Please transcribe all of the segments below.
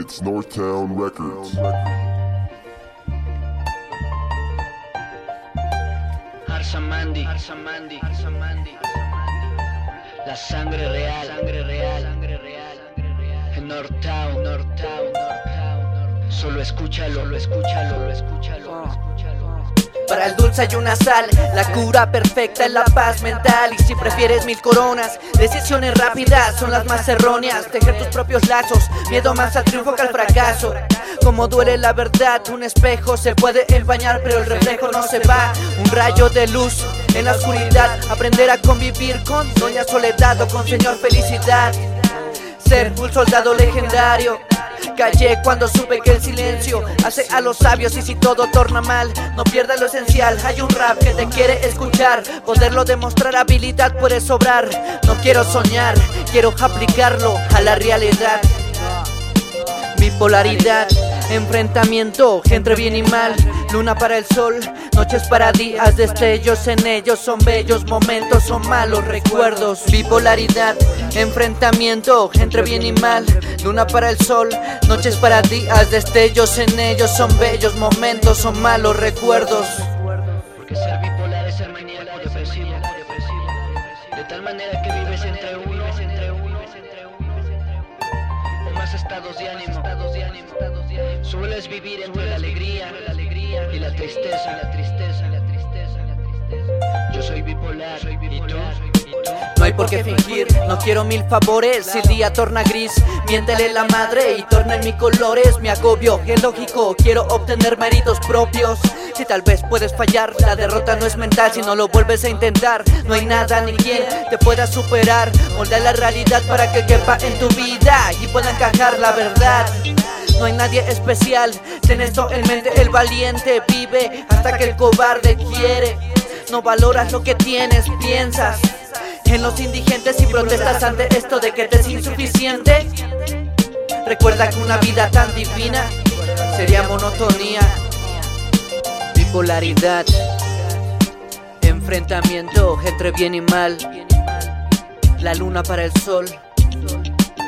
It's Northtown Records. Arsamandi, Arsamandi, Arsamandi, La sangre real, sangre real, sangre real, en Northtown, Northtown, Northtown. Solo escúchalo, solo escúchalo, solo escúchalo, solo escúchalo. Para el dulce hay una sal, la cura perfecta es la paz mental. Y si prefieres mil coronas, decisiones rápidas son las más erróneas. Tejer tus propios lazos, miedo más al triunfo que al fracaso. Como duele la verdad, un espejo se puede empañar, pero el reflejo no se va. Un rayo de luz en la oscuridad, aprender a convivir con Doña Soledad o con Señor Felicidad. Ser un soldado legendario. Callé cuando supe que el silencio hace a los sabios y si todo torna mal, no pierdas lo esencial. Hay un rap que te quiere escuchar, poderlo demostrar, habilidad puede sobrar. No quiero soñar, quiero aplicarlo a la realidad. Bipolaridad, enfrentamiento entre bien y mal, luna para el sol, noches para días, destellos en ellos son bellos momentos, son malos recuerdos. Bipolaridad, enfrentamiento entre bien y mal, luna para el sol, noches para días, destellos en ellos son bellos momentos, son malos recuerdos. Porque ser bipolar es ser maníaco depresivo, de tal manera que vives entre uno, entre uno, o más estados de ánimo. Sueles vivir entre la alegría y la tristeza, la tristeza, la tristeza, la tristeza. Yo soy bipolar, soy bipolar. No hay por qué fingir, no quiero mil favores. Si el día torna gris, miéntele la madre y torna en mis colores. Mi agobio es lógico, quiero obtener méritos propios. Si tal vez puedes fallar, la derrota no es mental. Si no lo vuelves a intentar, no hay nada ni quien te pueda superar. Molda la realidad para que quepa en tu vida y pueda encajar la verdad. No hay nadie especial, ten esto en mente, el valiente vive hasta que el cobarde quiere. No valoras lo que tienes, piensas en los indigentes y protestas ante esto de que te es insuficiente. Recuerda que una vida tan divina sería monotonía, bipolaridad, enfrentamiento entre bien y mal, la luna para el sol,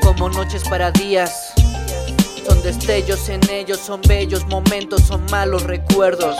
como noches para días. Son destellos en ellos, son bellos momentos, son malos recuerdos.